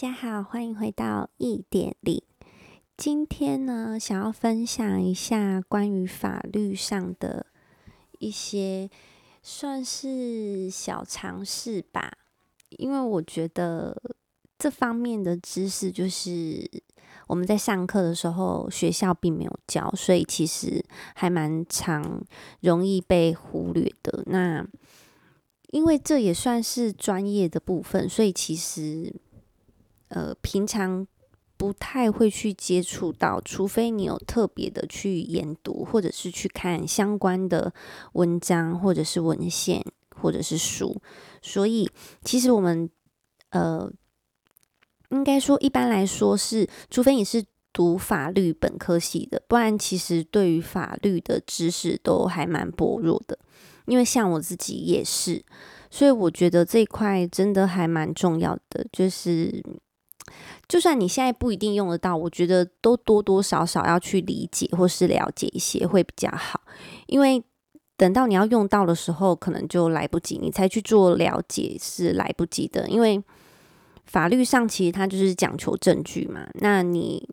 大家好，欢迎回到一点零。今天呢，想要分享一下关于法律上的一些算是小常识吧。因为我觉得这方面的知识，就是我们在上课的时候学校并没有教，所以其实还蛮常容易被忽略的。那因为这也算是专业的部分，所以其实。呃，平常不太会去接触到，除非你有特别的去研读，或者是去看相关的文章，或者是文献，或者是书。所以，其实我们呃，应该说一般来说是，除非你是读法律本科系的，不然其实对于法律的知识都还蛮薄弱的。因为像我自己也是，所以我觉得这一块真的还蛮重要的，就是。就算你现在不一定用得到，我觉得都多多少少要去理解或是了解一些会比较好，因为等到你要用到的时候，可能就来不及，你才去做了解是来不及的。因为法律上其实它就是讲求证据嘛，那你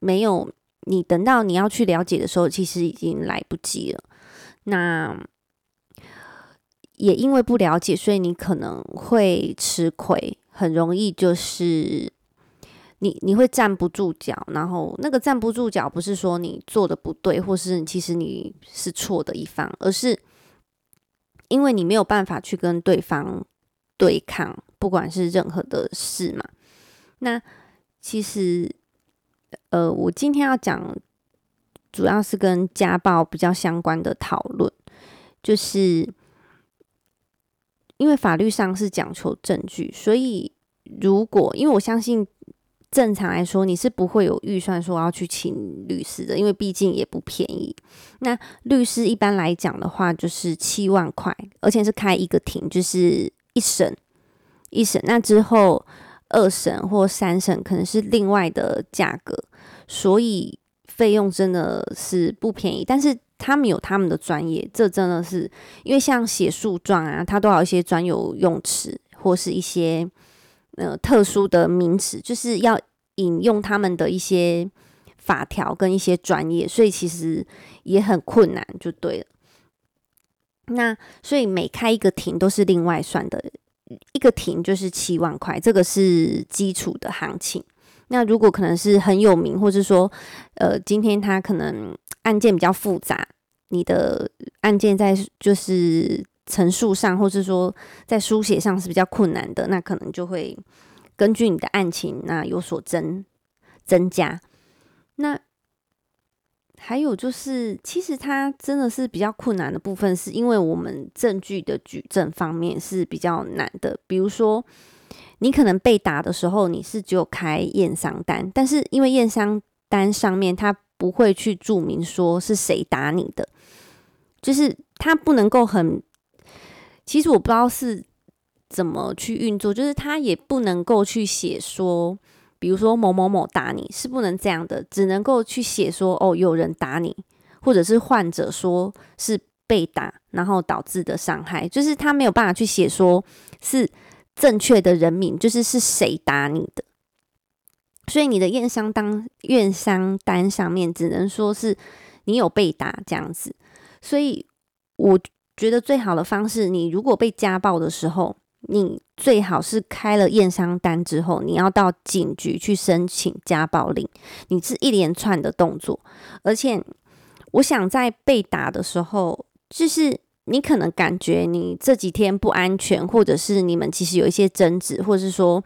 没有，你等到你要去了解的时候，其实已经来不及了。那也因为不了解，所以你可能会吃亏，很容易就是。你你会站不住脚，然后那个站不住脚不是说你做的不对，或是其实你是错的一方，而是因为你没有办法去跟对方对抗，不管是任何的事嘛。那其实，呃，我今天要讲主要是跟家暴比较相关的讨论，就是因为法律上是讲求证据，所以如果因为我相信。正常来说，你是不会有预算说要去请律师的，因为毕竟也不便宜。那律师一般来讲的话，就是七万块，而且是开一个庭，就是一审一审。那之后二审或三审可能是另外的价格，所以费用真的是不便宜。但是他们有他们的专业，这真的是因为像写诉状啊，它都有一些专有用词或是一些。呃，特殊的名词就是要引用他们的一些法条跟一些专业，所以其实也很困难，就对了。那所以每开一个庭都是另外算的，一个庭就是七万块，这个是基础的行情。那如果可能是很有名，或者说呃，今天他可能案件比较复杂，你的案件在就是。陈述上，或是说在书写上是比较困难的，那可能就会根据你的案情那有所增增加。那还有就是，其实它真的是比较困难的部分，是因为我们证据的举证方面是比较难的。比如说，你可能被打的时候，你是只有开验伤单，但是因为验伤单上面它不会去注明说是谁打你的，就是它不能够很。其实我不知道是怎么去运作，就是他也不能够去写说，比如说某某某打你是不能这样的，只能够去写说哦，有人打你，或者是患者说是被打然后导致的伤害，就是他没有办法去写说是正确的人名，就是是谁打你的。所以你的验伤单验伤单上面只能说是你有被打这样子，所以我。觉得最好的方式，你如果被家暴的时候，你最好是开了验伤单之后，你要到警局去申请家暴令。你是一连串的动作，而且我想在被打的时候，就是你可能感觉你这几天不安全，或者是你们其实有一些争执，或者是说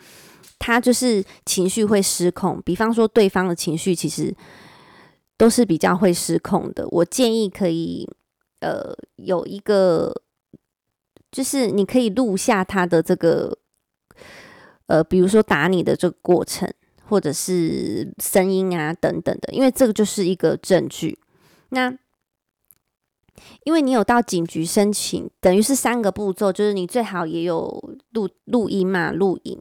他就是情绪会失控。比方说对方的情绪其实都是比较会失控的，我建议可以。呃，有一个就是你可以录下他的这个，呃，比如说打你的这个过程，或者是声音啊等等的，因为这个就是一个证据。那因为你有到警局申请，等于是三个步骤，就是你最好也有录录音嘛，录影。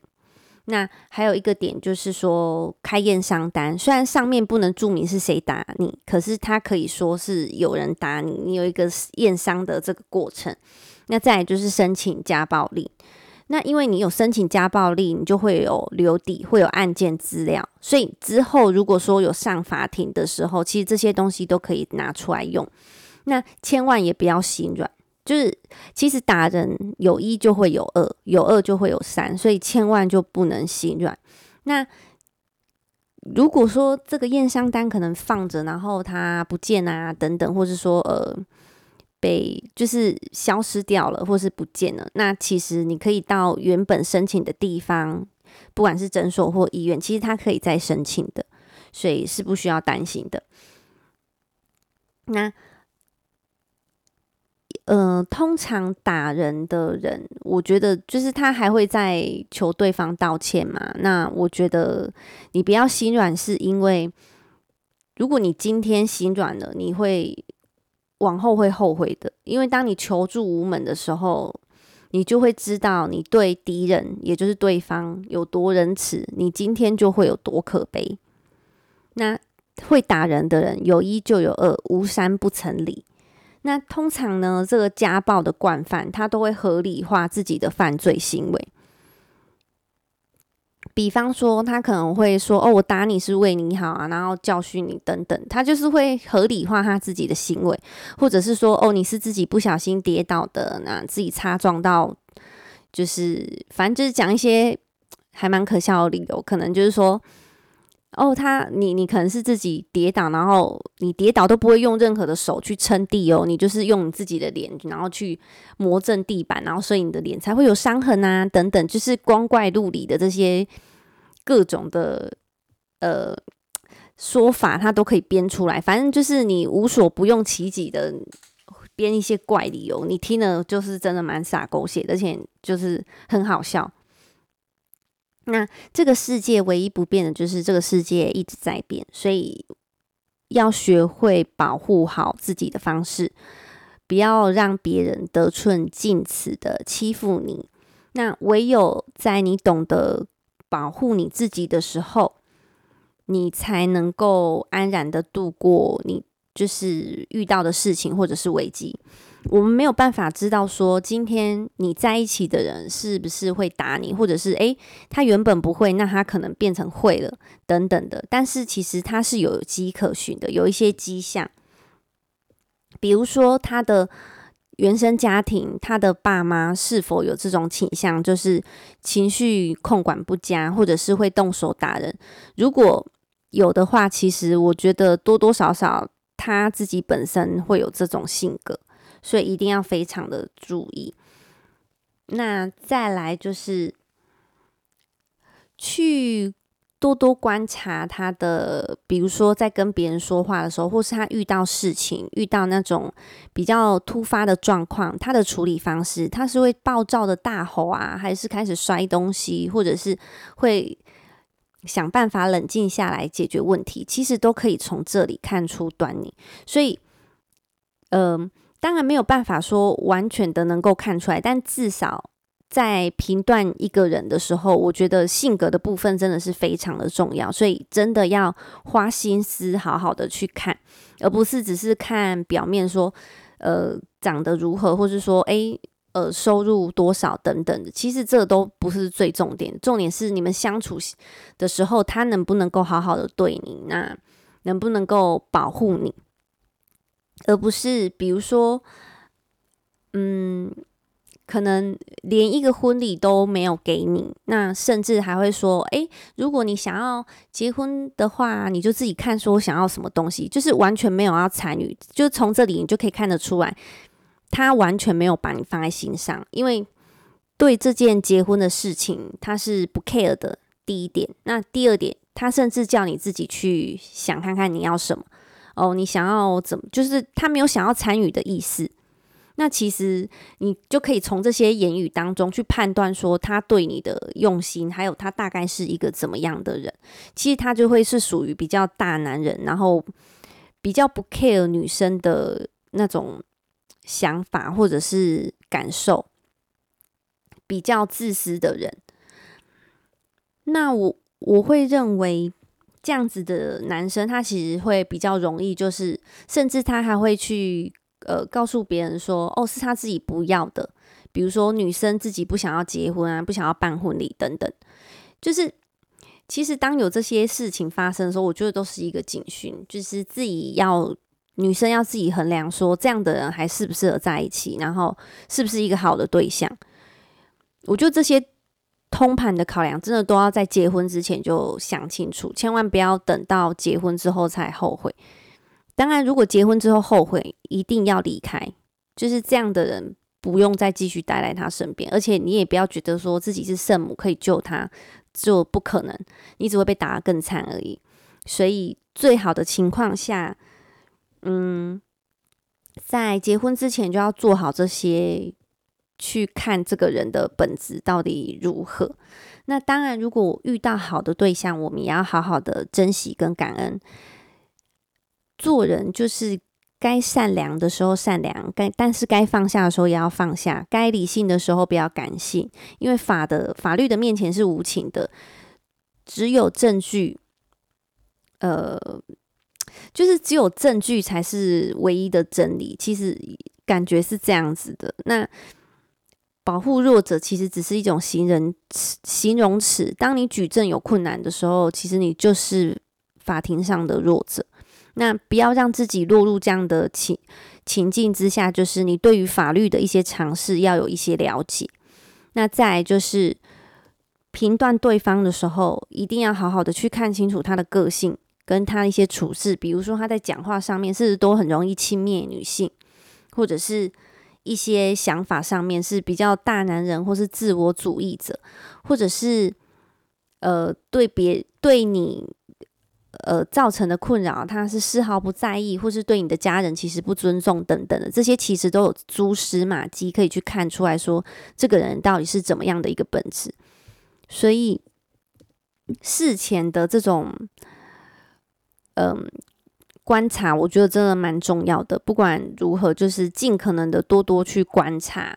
那还有一个点就是说，开验伤单，虽然上面不能注明是谁打你，可是他可以说是有人打你，你有一个验伤的这个过程。那再来就是申请家暴令。那因为你有申请家暴力，你就会有留底，会有案件资料，所以之后如果说有上法庭的时候，其实这些东西都可以拿出来用。那千万也不要心软，就是其实打人有一就会有二，有二就会有三，所以千万就不能心软。那如果说这个验伤单可能放着，然后它不见啊等等，或是说呃。被就是消失掉了，或是不见了。那其实你可以到原本申请的地方，不管是诊所或医院，其实他可以再申请的，所以是不需要担心的。那呃，通常打人的人，我觉得就是他还会再求对方道歉嘛。那我觉得你不要心软，是因为如果你今天心软了，你会。往后会后悔的，因为当你求助无门的时候，你就会知道你对敌人，也就是对方有多仁慈，你今天就会有多可悲。那会打人的人，有一就有二，无三不成理。那通常呢，这个家暴的惯犯，他都会合理化自己的犯罪行为。比方说，他可能会说：“哦，我打你是为你好啊，然后教训你等等。”他就是会合理化他自己的行为，或者是说：“哦，你是自己不小心跌倒的，那自己擦撞到，就是反正就是讲一些还蛮可笑的理由，可能就是说。”哦，他你你可能是自己跌倒，然后你跌倒都不会用任何的手去撑地哦，你就是用你自己的脸，然后去磨正地板，然后所以你的脸才会有伤痕啊，等等，就是光怪陆离的这些各种的呃说法，他都可以编出来，反正就是你无所不用其极的编一些怪理由，你听了就是真的蛮傻狗血，而且就是很好笑。那这个世界唯一不变的就是这个世界一直在变，所以要学会保护好自己的方式，不要让别人得寸进尺的欺负你。那唯有在你懂得保护你自己的时候，你才能够安然的度过你就是遇到的事情或者是危机。我们没有办法知道说今天你在一起的人是不是会打你，或者是诶，他原本不会，那他可能变成会了等等的。但是其实他是有迹可循的，有一些迹象，比如说他的原生家庭，他的爸妈是否有这种倾向，就是情绪控管不佳，或者是会动手打人。如果有的话，其实我觉得多多少少他自己本身会有这种性格。所以一定要非常的注意。那再来就是去多多观察他的，比如说在跟别人说话的时候，或是他遇到事情、遇到那种比较突发的状况，他的处理方式，他是会暴躁的大吼啊，还是开始摔东西，或者是会想办法冷静下来解决问题？其实都可以从这里看出端倪。所以，嗯、当然没有办法说完全的能够看出来，但至少在评断一个人的时候，我觉得性格的部分真的是非常的重要，所以真的要花心思好好的去看，而不是只是看表面说，呃，长得如何，或是说，诶，呃，收入多少等等的，其实这都不是最重点，重点是你们相处的时候，他能不能够好好的对你，那能不能够保护你。而不是，比如说，嗯，可能连一个婚礼都没有给你，那甚至还会说，诶，如果你想要结婚的话，你就自己看说想要什么东西，就是完全没有要参与，就从这里你就可以看得出来，他完全没有把你放在心上，因为对这件结婚的事情他是不 care 的。第一点，那第二点，他甚至叫你自己去想看看你要什么。哦，你想要怎么？就是他没有想要参与的意思。那其实你就可以从这些言语当中去判断，说他对你的用心，还有他大概是一个怎么样的人。其实他就会是属于比较大男人，然后比较不 care 女生的那种想法或者是感受，比较自私的人。那我我会认为。这样子的男生，他其实会比较容易，就是甚至他还会去呃告诉别人说，哦，是他自己不要的。比如说女生自己不想要结婚啊，不想要办婚礼等等，就是其实当有这些事情发生的时候，我觉得都是一个警讯，就是自己要女生要自己衡量说，这样的人还适不适合在一起，然后是不是一个好的对象。我觉得这些通盘的考量，真的都要在结婚之前就想清楚，千万不要等到结婚之后才后悔。当然，如果结婚之后后悔，一定要离开。就是这样的人，不用再继续待在他身边，而且你也不要觉得说自己是圣母可以救他，就不可能，你只会被打得更惨而已。所以，最好的情况下，嗯，在结婚之前就要做好这些。去看这个人的本质到底如何。那当然，如果遇到好的对象，我们也要好好的珍惜跟感恩。做人就是该善良的时候善良，该但是该放下的时候也要放下，该理性的时候不要感性，因为法的法律的面前是无情的，只有证据，呃，就是只有证据才是唯一的真理。其实感觉是这样子的。那。保护弱者其实只是一种形容词，形容词。当你举证有困难的时候，其实你就是法庭上的弱者。那不要让自己落入这样的情情境之下，就是你对于法律的一些常识要有一些了解。那再就是评断对方的时候，一定要好好的去看清楚他的个性跟他一些处事，比如说他在讲话上面是不是都很容易轻蔑女性，或者是。一些想法上面是比较大男人，或是自我主义者，或者是呃对别对你呃造成的困扰，他是丝毫不在意，或是对你的家人其实不尊重等等的，这些其实都有蛛丝马迹可以去看出来说这个人到底是怎么样的一个本质。所以事前的这种嗯。观察，我觉得真的蛮重要的。不管如何，就是尽可能的多多去观察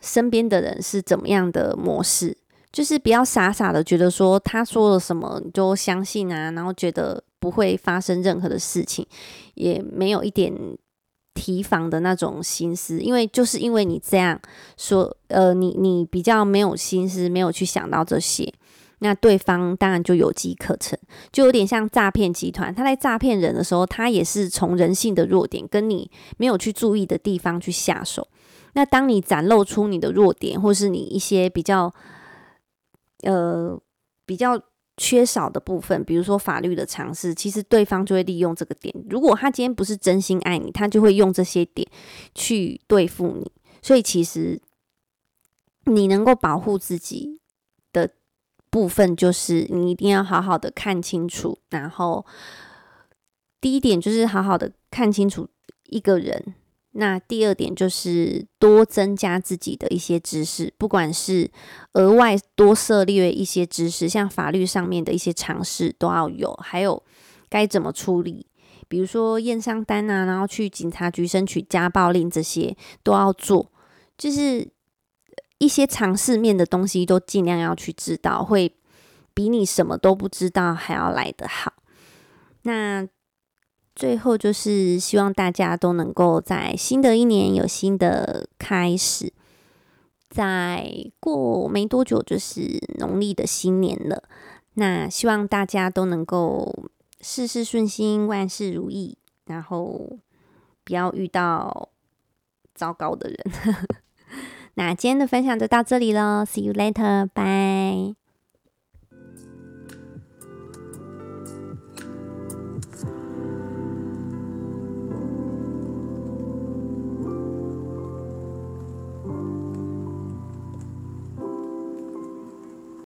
身边的人是怎么样的模式，就是不要傻傻的觉得说他说了什么你就相信啊，然后觉得不会发生任何的事情，也没有一点提防的那种心思。因为就是因为你这样说，呃，你你比较没有心思，没有去想到这些。那对方当然就有机可乘，就有点像诈骗集团。他在诈骗人的时候，他也是从人性的弱点跟你没有去注意的地方去下手。那当你展露出你的弱点，或是你一些比较呃比较缺少的部分，比如说法律的常识，其实对方就会利用这个点。如果他今天不是真心爱你，他就会用这些点去对付你。所以其实你能够保护自己。部分就是你一定要好好的看清楚，然后第一点就是好好的看清楚一个人，那第二点就是多增加自己的一些知识，不管是额外多涉猎一些知识，像法律上面的一些常识都要有，还有该怎么处理，比如说验伤单啊，然后去警察局申请家暴令这些都要做，就是。一些常识面的东西都尽量要去知道，会比你什么都不知道还要来得好。那最后就是希望大家都能够在新的一年有新的开始。再过没多久就是农历的新年了，那希望大家都能够事事顺心，万事如意，然后不要遇到糟糕的人。那今天的分享就到这里喽，See you later，bye。